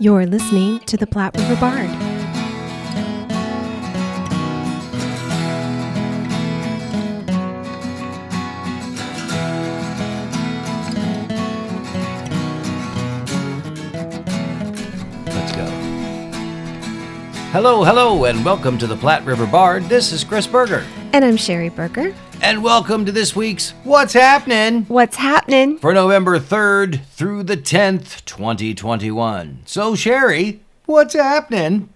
You're listening to the Platte River Bard. Let's go. Hello, hello, and welcome to the Platte River Bard. This is Chris Berger. And I'm Sherry Berger. And welcome to this week's What's Happening What's happening? for November 3rd through the 10th, 2021. So, Sherry, what's happening?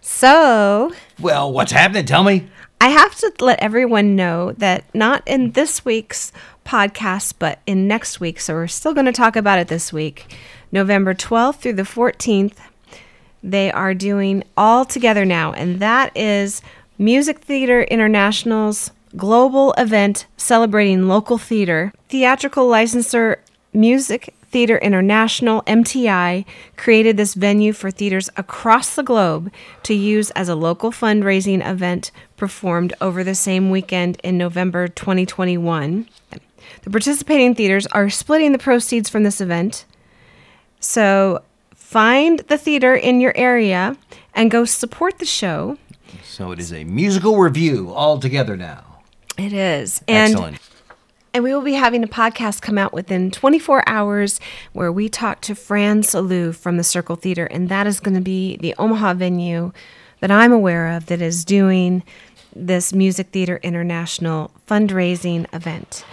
So, Well, what's happening? Tell me. I have to let everyone know that not in this week's podcast, but in next week. So, we're still going to talk about it this week. November 12th through the 14th, they are doing All Together Now, and that is Music Theater International's global event celebrating local theater. Theatrical licensor Music Theater International, MTI, created this venue for theaters across the globe to use as a local fundraising event performed over the same weekend in November 2021. The participating theaters are splitting the proceeds from this event. So find the theater in your area and go support the show. So, it is a musical review all together now. It is. And Excellent. And we will be having a podcast come out within 24 hours where we talk to Fran Sillau from the Circle Theater. And that is going to be the Omaha venue that I'm aware of that is doing this Music Theater International fundraising event.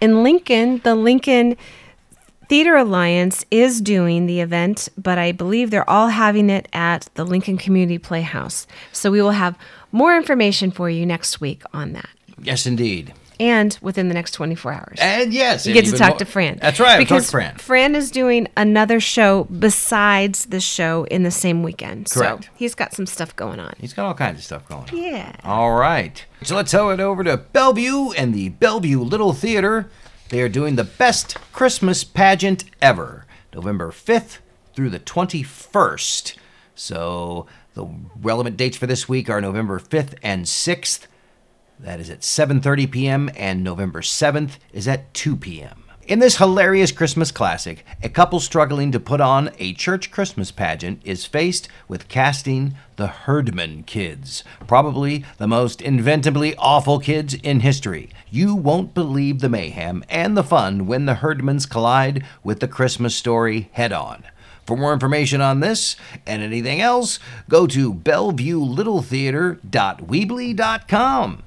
In Lincoln, the Lincoln Theater Alliance is doing the event, but I believe they're all having it at the Lincoln Community Playhouse. So we will have more information for you next week on that Yes, indeed. and within the next 24 hours. And yes, You and get to talk more- to Fran. That's right. Because to Fran. Fran is doing another show besides the show in the same weekend. Correct. So he's got some stuff going on. He's got all kinds of stuff going on. Yeah. All right. So let's head over to Bellevue and the Bellevue Little Theater. They are doing the best Christmas pageant ever, November 5th through the 21st. So the relevant dates for this week are November 5th and 6th. That is at 7:30 p.m. and November 7th is at 2 p.m. In this hilarious Christmas classic, a couple struggling to put on a church Christmas pageant is faced with casting the Herdman kids, probably the most inventively awful kids in history. You won't believe the mayhem and the fun when the Herdmans collide with the Christmas story head on. For more information on this and anything else, go to bellevuelittletheater.weebly.com.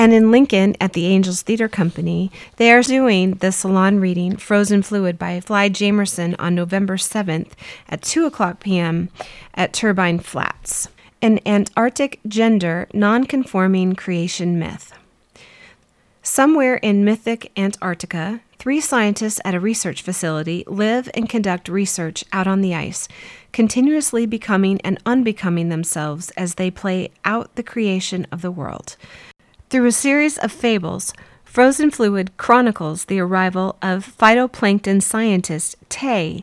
And in Lincoln at the Angels Theater Company, they are doing the salon reading Frozen Fluid by Fly Jamerson on November 7th at 2 o'clock p.m. at Turbine Flats. An Antarctic gender nonconforming creation myth. Somewhere in mythic Antarctica, three scientists at a research facility live and conduct research out on the ice, continuously becoming and unbecoming themselves as they play out the creation of the world. Through a series of fables, Frozen Fluid chronicles the arrival of phytoplankton scientist Tay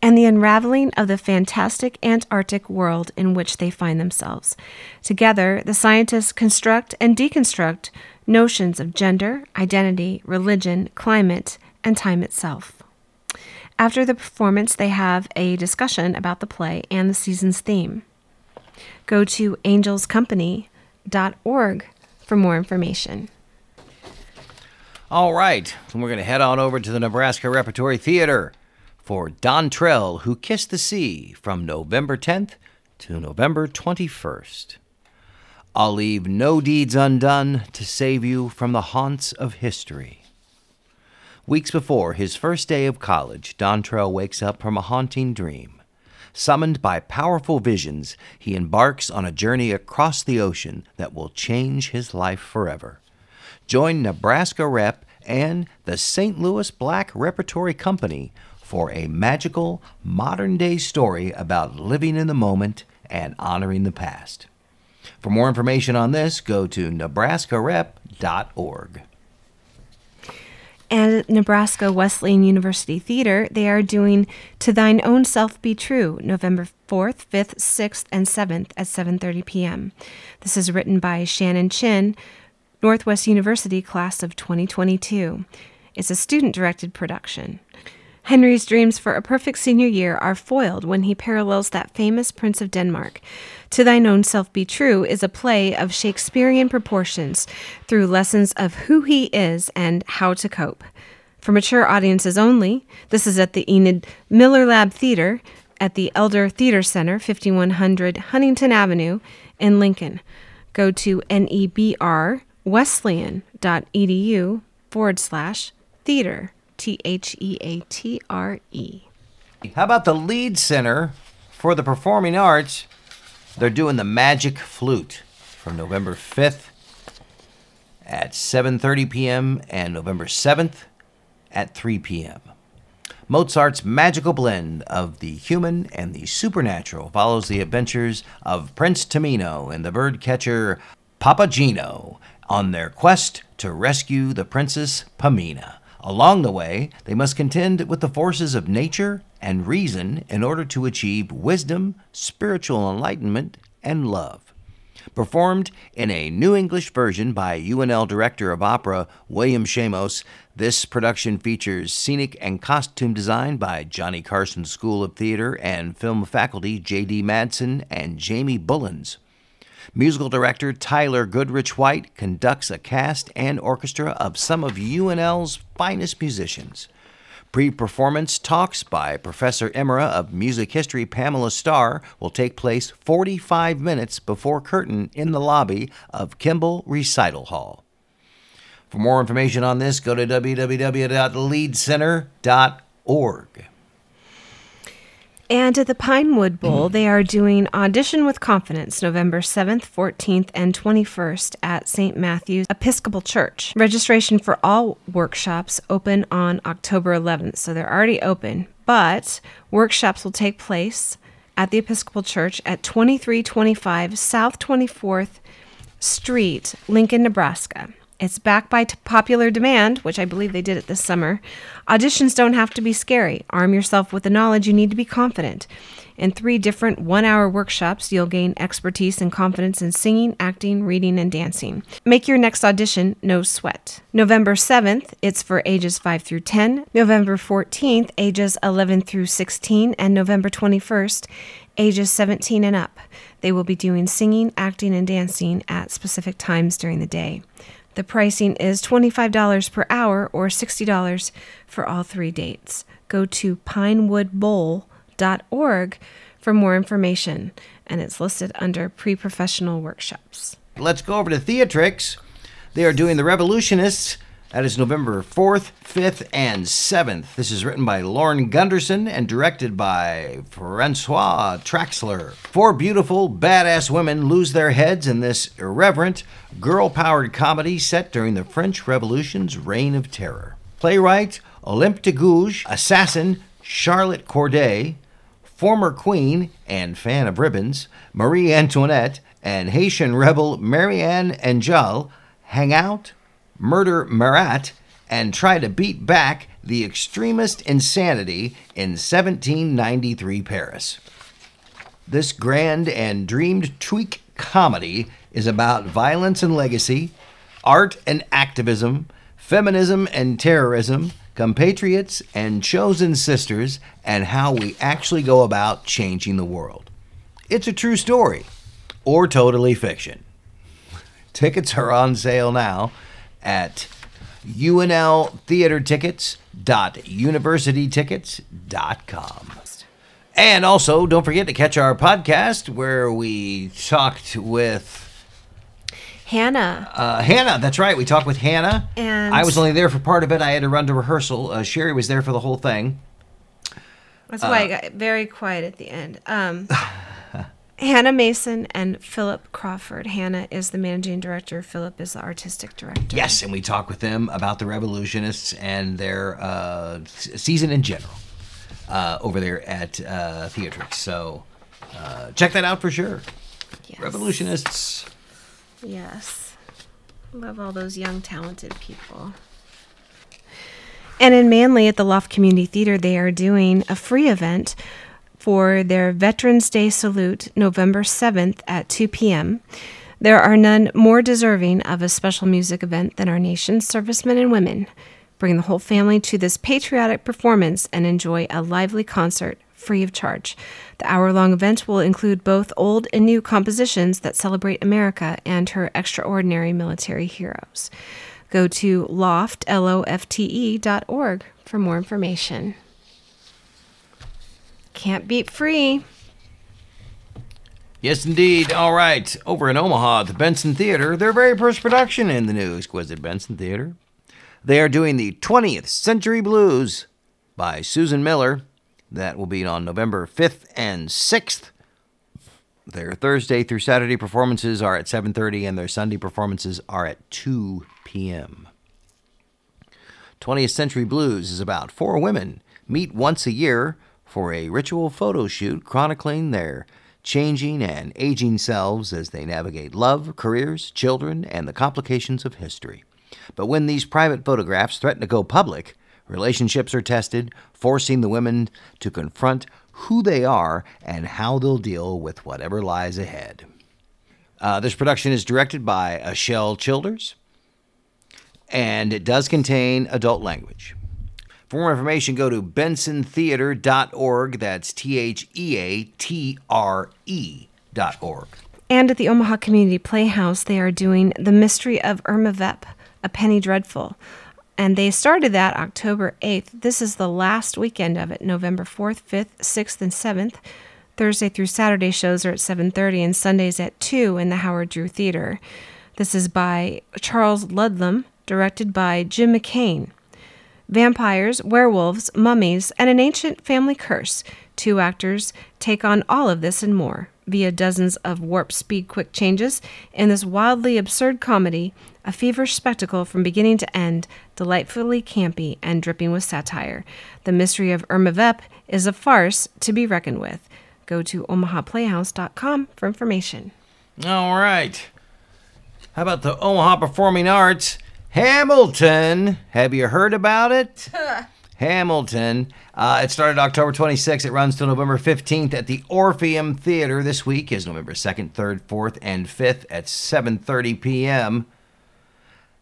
and the unraveling of the fantastic Antarctic world in which they find themselves. Together, the scientists construct and deconstruct notions of gender, identity, religion, climate, and time itself. After the performance, they have a discussion about the play and the season's theme. Go to angelscompany.org for more information. All right, we're going to head on over to the Nebraska Repertory Theater for Dontrell, Who Kissed the Sea, from November 10th to November 21st. I'll leave no deeds undone to save you from the haunts of history. Weeks before his first day of college, Dontrell wakes up from a haunting dream. Summoned by powerful visions, he embarks on a journey across the ocean that will change his life forever. Join Nebraska Rep and the St. Louis Black Repertory Company for a magical, modern day story about living in the moment and honoring the past. For more information on this, go to nebraskarep.org. And Nebraska Wesleyan University Theater, they are doing To Thine Own Self Be True, November 4th, 5th, 6th, and 7th at 7:30 p.m. This is written by Shannon Chin, Northwest University class of 2022. It's a student-directed production. Henry's dreams for a perfect senior year are foiled when he parallels that famous Prince of Denmark. To Thine Own Self Be True is a play of Shakespearean proportions through lessons of who he is and how to cope. For mature audiences only, this is at the Enid Miller Lab Theater at the Elder Theater Center, 5100 Huntington Avenue in Lincoln. Go to nebrwesleyan.edu forward slash theater, T H E A T R E. How about the Lied Center for the Performing Arts? They're doing the Magic Flute from November 5th at 7:30 p.m. and November 7th at 3 p.m. Mozart's magical blend of the human and the supernatural follows the adventures of Prince Tamino and the birdcatcher Papageno on their quest to rescue the Princess Pamina. Along the way, they must contend with the forces of nature and reason in order to achieve wisdom, spiritual enlightenment, and love. Performed in a New English version by UNL Director of Opera William Shomos, this production features scenic and costume design by Johnny Carson School of Theater and film faculty J.D. Madsen and Jamie Bullens. Musical director Tyler Goodrich White conducts a cast and orchestra of some of UNL's finest musicians. Pre performance talks by Professor Emera of Music History Pamela Starr will take place 45 minutes before curtain in the lobby of Kimball Recital Hall. For more information on this, go to www.liedcenter.org. And at the Pinewood Bowl, mm-hmm. they are doing Audition with Confidence November 7th, 14th, and 21st at St. Matthew's Episcopal Church. Registration for all workshops open on October 11th, so they're already open, but workshops will take place at the Episcopal Church at 2325 South 24th Street, Lincoln, Nebraska. It's backed by t- popular demand, which I believe they did it this summer. Auditions don't have to be scary. Arm yourself with the knowledge you need to be confident. In three different one hour workshops, you'll gain expertise and confidence in singing, acting, reading, and dancing. Make your next audition no sweat. November 7th, it's for ages 5 through 10. November 14th, ages 11 through 16. And November 21st, ages 17 and up. They will be doing singing, acting, and dancing at specific times during the day. The pricing is $25 per hour or $60 for all three dates. Go to pinewoodbowl.org for more information, and it's listed under pre professional workshops. Let's go over to Theatrix. They are doing The Revolutionists. That is November 4th, 5th, and 7th. This is written by Lauren Gunderson and directed by Francois Traxler. Four beautiful, badass women lose their heads in this irreverent, girl powered comedy set during the French Revolution's reign of terror. Playwright Olympe de Gouges, assassin Charlotte Corday, former queen and fan of ribbons Marie Antoinette, and Haitian rebel Marianne Angle hang out murder Marat, and try to beat back the extremist insanity in 1793 Paris. This grand and dreamed tweak comedy is about violence and legacy, art and activism, feminism and terrorism, compatriots and chosen sisters, and how we actually go about changing the world. It's a true story, or totally fiction. Tickets are on sale now at unltheatertickets.universitytickets.com. And also, don't forget to catch our podcast where we talked with Hannah. uh, Hannah. That's right. We talked with Hannah. And- I was only there for part of it. I had to run to rehearsal. Uh, Sherry was there for the whole thing. That's why I got very quiet at the end. Um, Hannah Mason and Philip Crawford. Hannah is the managing director. Philip is the artistic director. Yes, and we talked with them about the Revolutionists and their uh, season in general uh, over there at uh, Theatrix. So uh, check that out for sure. Yes. Revolutionists. Yes. Love all those young, talented people. And in Manly at the Loft Community Theater, they are doing a free event for their Veterans Day Salute November 7th at 2 p.m. There are none more deserving of a special music event than our nation's servicemen and women. Bring the whole family to this patriotic performance and enjoy a lively concert free of charge. The hour long event will include both old and new compositions that celebrate America and her extraordinary military heroes. Go to loft, L-O-F-T-E dot org for more information. Can't beat free. Yes, indeed. All right. Over in Omaha at the Benson Theater, their very first production in the new exquisite Benson Theater. They are doing the 20th Century Blues by Susan Miller. That will be on November 5th and 6th. Their Thursday through Saturday performances are at 7:30 and their Sunday performances are at 2 p.m. 20th Century Blues is about four women meet once a year for a ritual photo shoot chronicling their changing and aging selves as they navigate love, careers, children, and the complications of history. But when these private photographs threaten to go public, relationships are tested, forcing the women to confront who they are and how they'll deal with whatever lies ahead. Uh, this production is directed by Ashell Childers, and it does contain adult language. For more information, go to bensontheater.org. That's T H E A T R E dot org. And at the Omaha Community Playhouse, they are doing The Mystery of Irma Vep, A Penny Dreadful. And they started that October 8th. This is the last weekend of it, November 4th, 5th, 6th, and 7th. Thursday through Saturday shows are at 7:30 and Sundays at 2 in the Howard Drew Theater. This is by Charles Ludlam, directed by Jim McCain. Vampires, werewolves, mummies, and an ancient family curse. Two actors take on all of this and more via dozens of warp speed quick changes in this wildly absurd comedy, a feverish spectacle from beginning to end, delightfully campy and dripping with satire. The mystery of Irma Vep is a farce to be reckoned with. Go to omahaplayhouse.com for information. All right. How about the Omaha Performing Arts? Hamilton. Have you heard about it? Hamilton. Uh, it started October 26th. It runs till November 15th at the Orpheum Theater. This week is November 2nd, 3rd, 4th, and 5th at 7:30 p.m.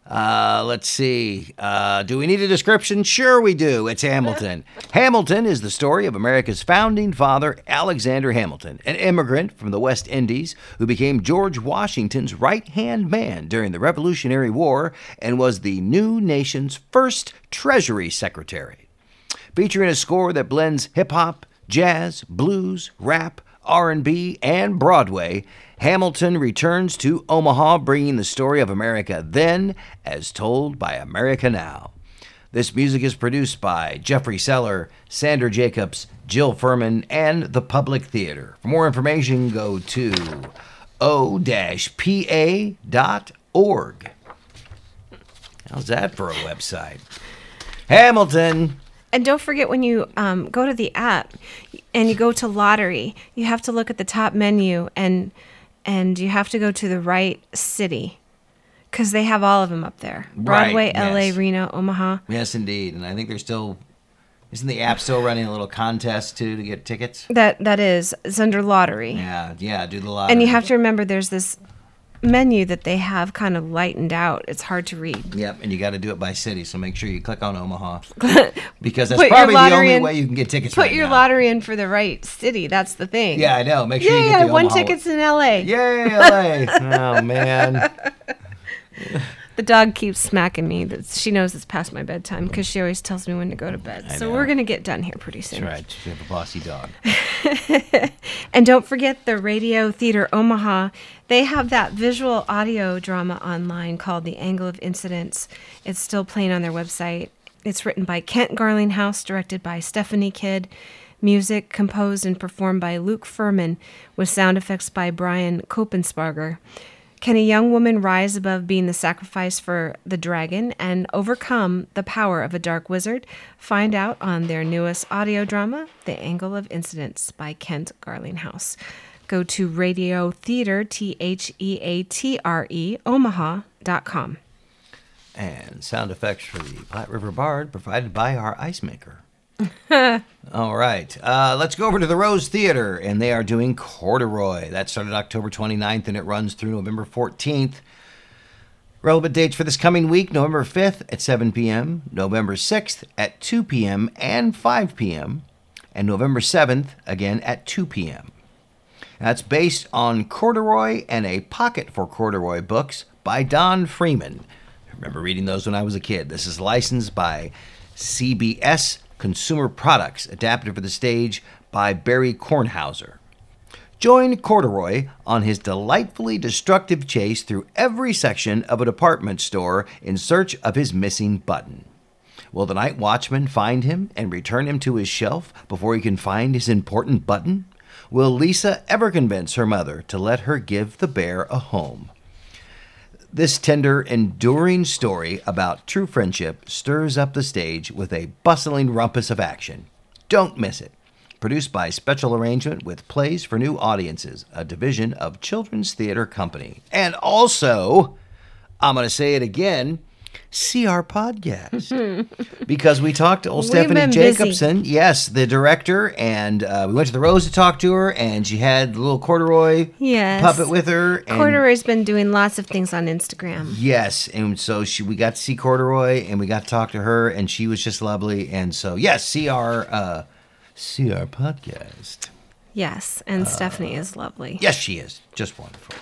Uh, let's see. Uh, do we need a description? Sure, we do. It's Hamilton. Hamilton is the story of America's founding father, Alexander Hamilton, an immigrant from the West Indies who became George Washington's right hand man during the Revolutionary War and was the new nation's first Treasury Secretary. Featuring a score that blends hip hop, jazz, blues, rap, R&B, and Broadway, Hamilton returns to Omaha bringing the story of America then as told by America now. This music is produced by Jeffrey Seller, Sander Jacobs, Jill Furman, and the Public Theater. For more information, go to o-pa.org. How's that for a website? Hamilton. And don't forget when you um, go to the app and you go to lottery, you have to look at the top menu and and you have to go to the right city because they have all of them up there: Broadway, Right, yes. LA, Reno, Omaha. Yes, indeed. And I think they're still. Isn't the app still running a little contest too to get tickets? That that is it's under lottery, Yeah, yeah. Do the lottery. and you have to remember there's this menu that they have kind of lightened out. It's hard to read. Yep, and you got to do it by city. So make sure you click on Omaha because that's Put probably the only in- way you can get tickets. Put right your now. lottery in for the right city. That's the thing. Yeah, I know. Make sure Yeah, you get the One Omaha ticket's in LA. Yay, LA! oh man. The dog keeps smacking me. That she knows it's past my bedtime mm-hmm. because she always tells me when to go to bed. I so know. we're gonna get done here pretty soon. That's right. You have a bossy dog. And don't forget the Radio Theater Omaha. They have that visual audio drama online called The Angle of Incidence. It's still playing on their website. It's written by Kent Garlinghouse, directed by Stephanie Kidd, music composed and performed by Luke Furman, with sound effects by Brian Kopensparger. Can a young woman rise above being the sacrifice for the dragon and overcome the power of a dark wizard? Find out on their newest audio drama, The Angle of Incidence by Kent Garlinghouse. Go to Radio Theater, T H E A T R E, Omaha.com. And sound effects for the Platte River Bard provided by our ice maker. All right. Uh, let's go over to the Rose Theater, and they are doing Corduroy. That started October 29th, and it runs through November 14th. Relevant dates for this coming week November 5th at 7 p.m., November 6th at 2 p.m. and 5 p.m., and November 7th again at 2 p.m. That's based on Corduroy and a Pocket for Corduroy books by Don Freeman. I remember reading those when I was a kid. This is licensed by CBS Consumer Products, adapted for the stage by Barry Kornhauser. Join Corduroy on his delightfully destructive chase through every section of a department store in search of his missing button. Will the night watchman find him and return him to his shelf before he can find his important button? Will Lisa ever convince her mother to let her give the bear a home? This tender, enduring story about true friendship stirs up the stage with a bustling rumpus of action. Don't miss it produced by Special Arrangement with Plays for New Audiences, a division of Children's Theater Company. And also, I'm going to say it again. See our podcast because we talked to old We've Stephanie been busy. Jacobson, yes, the director, and uh, we went to the Rose to talk to her, and she had the little corduroy Yes. puppet with her. And Corduroy's been doing lots of things on Instagram. Yes, and so she we got to see Corduroy and we got to talk to her and she was just lovely and so yes, see our uh see our podcast. Yes, and Stephanie is lovely. Yes, she is. Just wonderful.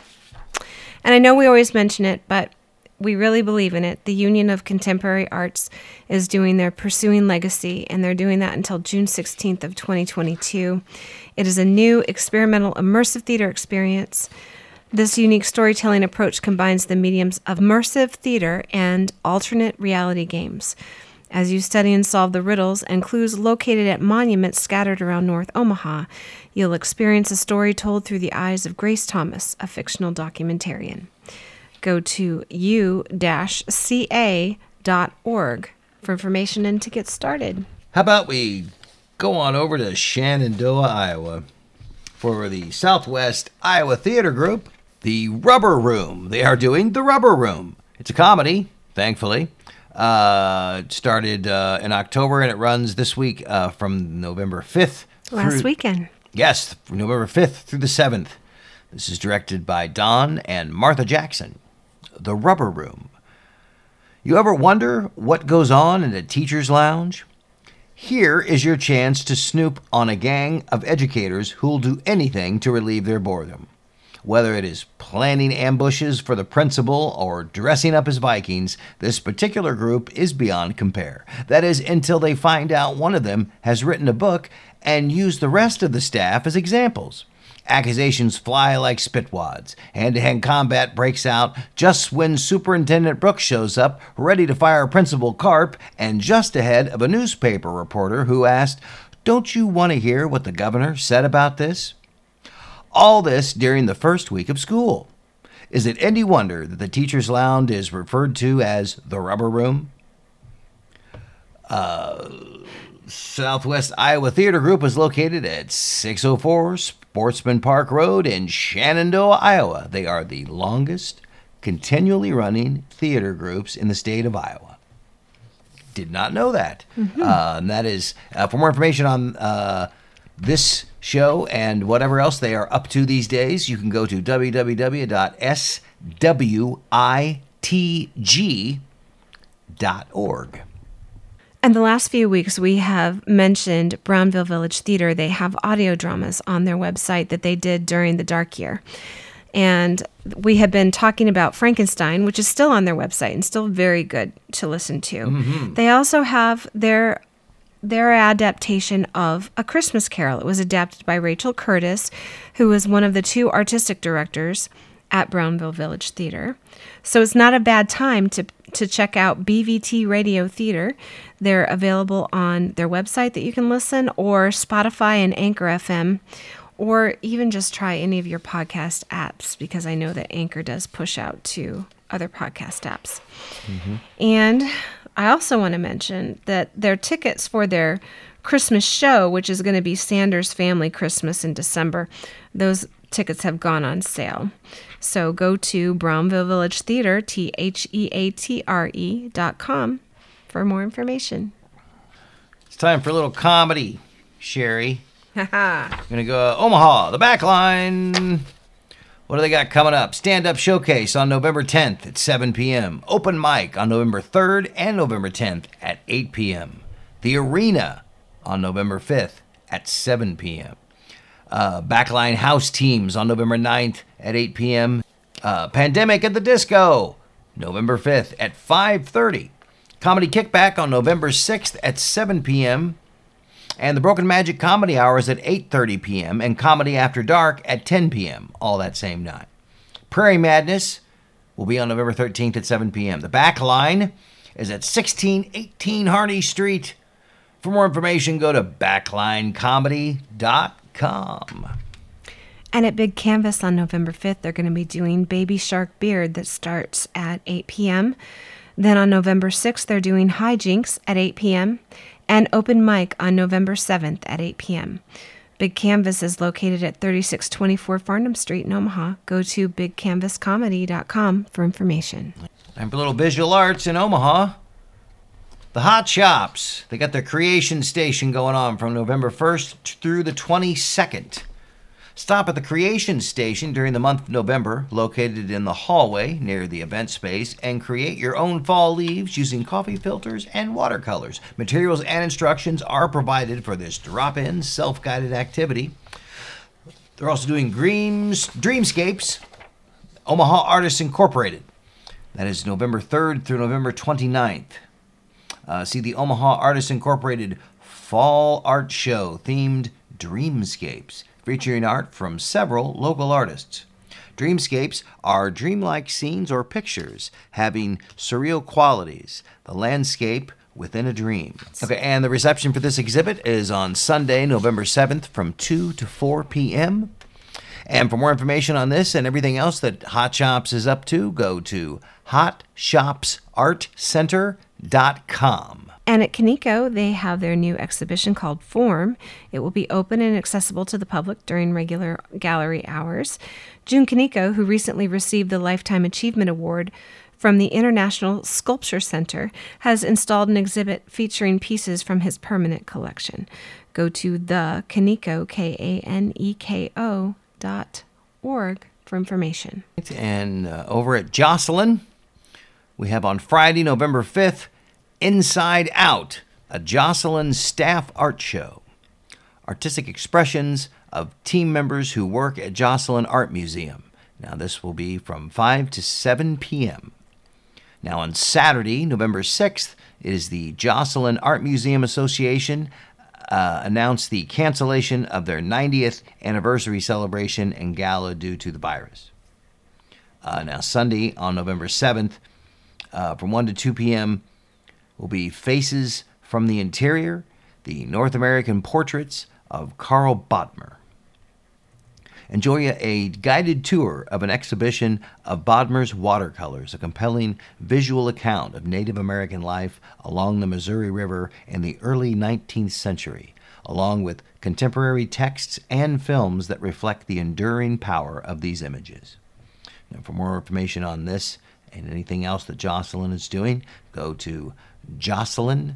And I know we always mention it, but we really believe in it. The Union of Contemporary Arts is doing their Pursuing Legacy, and they're doing that until June 16th of 2022. It is a new experimental immersive theater experience. This unique storytelling approach combines the mediums of immersive theater and alternate reality games. As you study and solve the riddles and clues located at monuments scattered around North Omaha, you'll experience a story told through the eyes of Grace Thomas, a fictional documentarian. Go to u-ca.org for information and to get started. How about we go on over to Shenandoah, Iowa for the Southwest Iowa Theater Group, the Rubber Room. They are doing the Rubber Room. It's a comedy, thankfully. Uh, it started uh, in October and it runs this week uh, from November 5th. Last through- weekend. Yes, from November 5th through the 7th. This is directed by Don and Martha Jackson. The Rubber Room. You ever wonder what goes on in a teacher's lounge? Here is your chance to snoop on a gang of educators who'll do anything to relieve their boredom. Whether it is planning ambushes for the principal or dressing up as Vikings, this particular group is beyond compare. That is, until they find out one of them has written a book and used the rest of the staff as examples. Accusations fly like spitwads. Hand to hand combat breaks out just when Superintendent Brooks shows up, ready to fire Principal Carp, and just ahead of a newspaper reporter who asked, Don't you want to hear what the governor said about this? All this during the first week of school. Is it any wonder that the teacher's lounge is referred to as the rubber room? Uh, Southwest Iowa Theater Group is located at 604 Sportsman Park Road in Shenandoah, Iowa. They are the longest continually running theater groups in the state of Iowa. Did not know that. Uh, and that is, uh, for more information on uh, this show and whatever else they are up to these days, you can go to www.switg.org. And the last few weeks, we have mentioned Brownville Village Theater. They have audio dramas on their website that they did during the dark year. And we have been talking about Frankenstein, which is still on their website and still very good to listen to. Mm-hmm. They also have their their adaptation of A Christmas Carol. It was adapted by Rachel Curtis, who was one of the two artistic directors at Brownville Village Theater. So it's not a bad time to to check out BVT Radio Theater. They're available on their website that you can listen or Spotify and Anchor FM or even just try any of your podcast apps because I know that Anchor does push out to other podcast apps. Mm-hmm. And I also want to mention that their tickets for their Christmas show, which is going to be Sanders Family Christmas in December, those tickets have gone on sale. So go to Brownville Village Theater, T H E A T R E dot com for more information. It's time for a little comedy, Sherry. I'm gonna go Omaha, the Backline. What do they got coming up? Stand Up Showcase on November 10th at 7 p.m. Open Mic on November 3rd and November 10th at 8 p.m. The Arena on November 5th at 7 p.m. Uh, Backline House Teams on November 9th at 8 p.m. Uh, Pandemic at the Disco, November 5th at 5.30. Comedy Kickback on November 6th at 7 p.m. And the Broken Magic Comedy Hour is at 8.30 p.m. and Comedy After Dark at 10 p.m. all that same night. Prairie Madness will be on November 13th at 7 p.m. The Backline is at 1618 Harney Street. For more information, go to backlinecomedy.com. And at Big Canvas on November 5th, they're going to be doing Baby Shark Beard that starts at 8 p.m. Then on November 6th, they're doing Hijinks at 8 p.m. and Open Mic on November 7th at 8 p.m. Big Canvas is located at 3624 Farnam Street in Omaha. Go to bigcanvascomedy.com for information. Time for little visual arts in Omaha. The Hot Shops. They got their creation station going on from November 1st through the 22nd. Stop at the Creation Station during the month of November, located in the hallway near the event space, and create your own fall leaves using coffee filters and watercolors. Materials and instructions are provided for this drop in, self guided activity. They're also doing dreams, Dreamscapes, Omaha Artists Incorporated. That is November 3rd through November 29th. Uh, see the Omaha Artists Incorporated Fall Art Show themed Dreamscapes, featuring art from several local artists. Dreamscapes are dreamlike scenes or pictures having surreal qualities, the landscape within a dream. Okay, and the reception for this exhibit is on Sunday, November 7th from 2 to 4 p.m. And for more information on this and everything else that Hot Shops is up to, go to hotshopsartcenter.com. And at Kaneko, they have their new exhibition called Form. It will be open and accessible to the public during regular gallery hours. Jun Kaneko, who recently received the Lifetime Achievement Award from the International Sculpture Center, has installed an exhibit featuring pieces from his permanent collection. Go to the Kaneko, K A N E K O dot org for information. And uh, over at Joslyn, we have on Friday, November 5th, Inside Out, a Joslyn staff art show. Artistic expressions of team members who work at Joslyn Art Museum. Now, this will be from 5 to 7 p.m. Now, on Saturday, November 6th, is the Joslyn Art Museum Association uh, announced the cancellation of their 90th anniversary celebration and gala due to the virus. Uh, now, Sunday on November 7th, uh, from 1 to 2 p.m., will be Faces from the Interior, the North American portraits of Karl Bodmer. Enjoy a guided tour of an exhibition of Bodmer's watercolors, a compelling visual account of Native American life along the Missouri River in the early 19th century, along with contemporary texts and films that reflect the enduring power of these images. Now, for more information on this and anything else that Joslyn is doing, go to joslyn.org.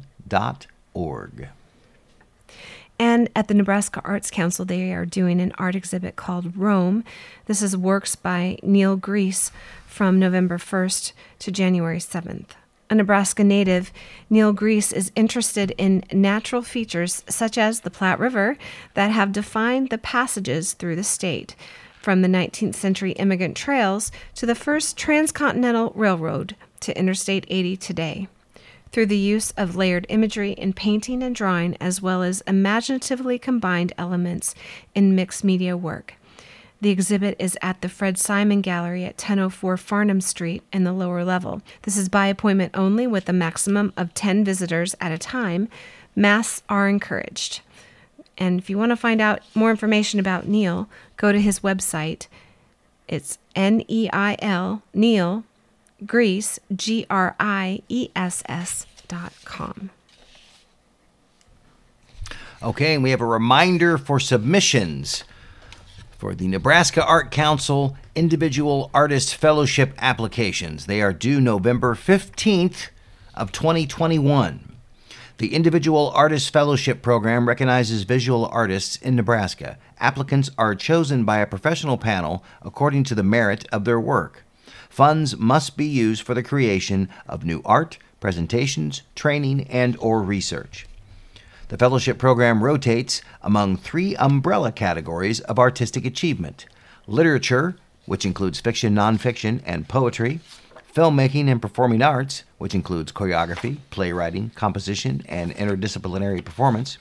And at the Nebraska Arts Council, they are doing an art exhibit called Rome. This is works by Neil Griess from November 1st to January 7th. A Nebraska native, Neil Griess is interested in natural features such as the Platte River that have defined the passages through the state, from the 19th century immigrant trails to the first transcontinental railroad to Interstate 80 today through the use of layered imagery in painting and drawing, as well as imaginatively combined elements in mixed media work. The exhibit is at the Fred Simon Gallery at 1004 Farnam Street in the lower level. This is by appointment only with a maximum of 10 visitors at a time. Masks are encouraged. And if you want to find out more information about Neil, go to his website. It's N E I L, Neil Griess, G R I E S S dot com. Okay, and we have a reminder for submissions for the Nebraska Art Council Individual Artist Fellowship applications. They are due November 15th of 2021. The Individual Artist Fellowship Program recognizes visual artists in Nebraska. Applicants are chosen by a professional panel according to the merit of their work. Funds must be used for the creation of new art, presentations, training, and or research. The fellowship program rotates among three umbrella categories of artistic achievement literature, which includes fiction, nonfiction, and poetry, filmmaking and performing arts, which includes choreography, playwriting, composition, and interdisciplinary performance,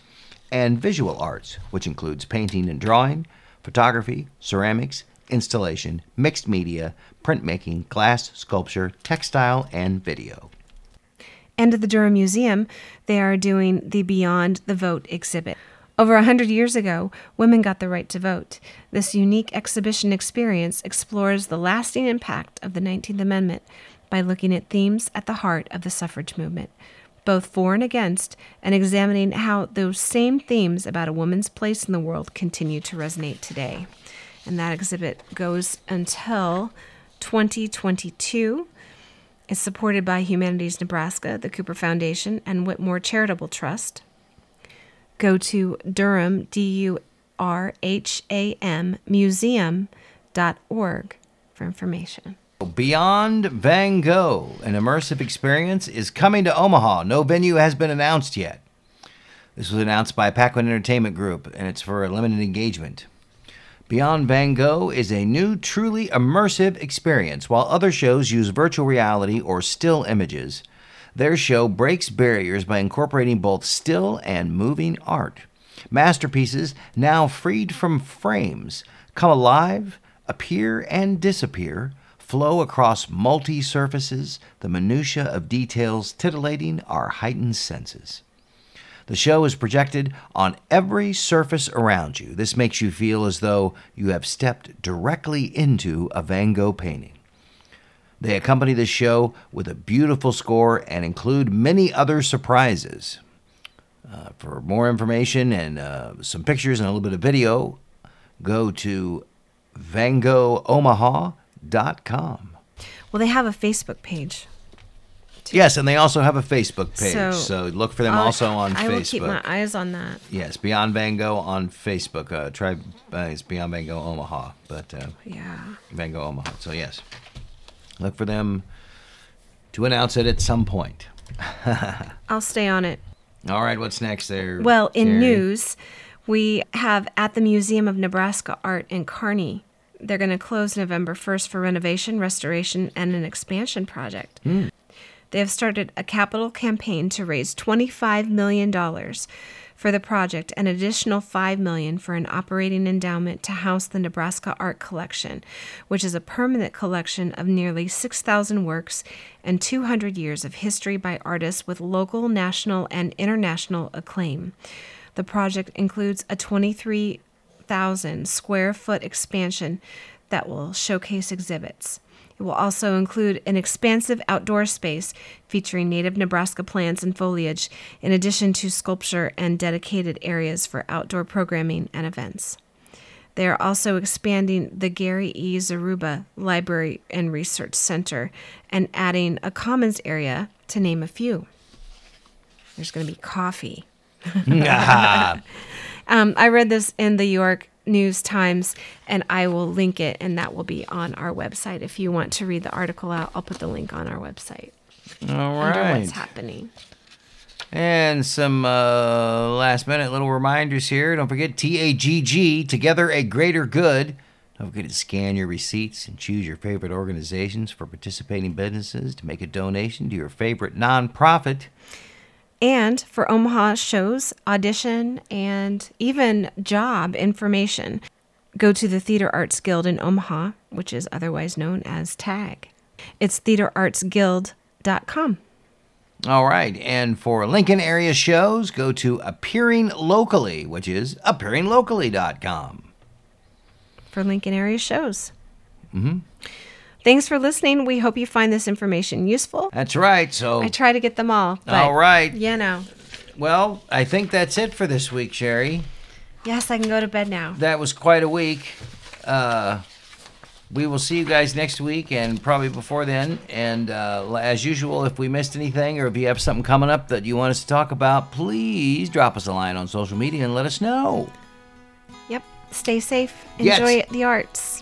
and visual arts, which includes painting and drawing, photography, ceramics, installation, mixed media, printmaking, glass, sculpture, textile, and video. And at the Durham Museum, they are doing the Beyond the Vote exhibit. Over a hundred years ago, women got the right to vote. This unique exhibition experience explores the lasting impact of the 19th Amendment by looking at themes at the heart of the suffrage movement, both for and against, and examining how those same themes about a woman's place in the world continue to resonate today. And that exhibit goes until 2022. It's supported by Humanities Nebraska, the Cooper Foundation, and Whitmore Charitable Trust. Go to Durham, D U R H A M, museum.org for information. Beyond Van Gogh, an immersive experience, is coming to Omaha. No venue has been announced yet. This was announced by Paquin Entertainment Group, and it's for a limited engagement. Beyond Van Gogh is a new, truly immersive experience. While other shows use virtual reality or still images, their show breaks barriers by incorporating both still and moving art. Masterpieces, now freed from frames, come alive, appear, and disappear, flow across multi surfaces, the minutiae of details titillating our heightened senses. The show is projected on every surface around you. This makes you feel as though you have stepped directly into a Van Gogh painting. They accompany the show with a beautiful score and include many other surprises. Uh, for more information and uh, some pictures and a little bit of video, go to vangoghomaha.com. Well, they have a Facebook page. Yes, and they also have a Facebook page. So, So, look for them I'll- also on I Facebook. will keep my eyes on that. Yes, Beyond Van Gogh on Facebook. Uh, try uh, it's Beyond Van Gogh Omaha, but uh, Yeah. Van Gogh Omaha. So yes, look for them to announce it at some point. I'll stay on it. All right, what's next there? Well, in Jerry? news, we have at the Museum of Nebraska Art in Kearney. They're going to close November 1st for renovation, restoration, and an expansion project. They have started a capital campaign to raise $25 million for the project, an additional 5 million for an operating endowment to house the Nebraska Art Collection, which is a permanent collection of nearly 6,000 works and 200 years of history by artists with local, national, and international acclaim. The project includes a 23,000 square foot expansion that will showcase exhibits. It will also include an expansive outdoor space featuring native Nebraska plants and foliage, in addition to sculpture and dedicated areas for outdoor programming and events. They are also expanding the Gary E. Zaruba Library and Research Center and adding a commons area to name a few. There's going to be coffee. Um, I read this in the York News Times, and I will link it, and that will be on our website. If you want to read the article out, I'll put the link on our website All under right. what's happening. And some uh, last minute little reminders here. Don't forget TAGG, Together a Greater Good. Don't forget to scan your receipts and choose your favorite organizations for participating businesses to make a donation to your favorite nonprofit. And for Omaha shows, audition, and even job information, go to the Theater Arts Guild in Omaha, which is otherwise known as TAG. It's theaterartsguild.com. All right. And for Lincoln area shows, go to Appearing Locally, which is appearinglocally.com. for Lincoln area shows. Mm-hmm. Thanks for listening. We hope you find this information useful. That's right. So, I try to get them all. All right. You know. Well, I think that's it for this week, Sherry. Yes, I can go to bed now. That was quite a week. Uh, we will see you guys next week and probably before then. And uh, as usual, if we missed anything or if you have something coming up that you want us to talk about, please drop us a line on social media and let us know. Yep. Stay safe. Yes. Enjoy the arts.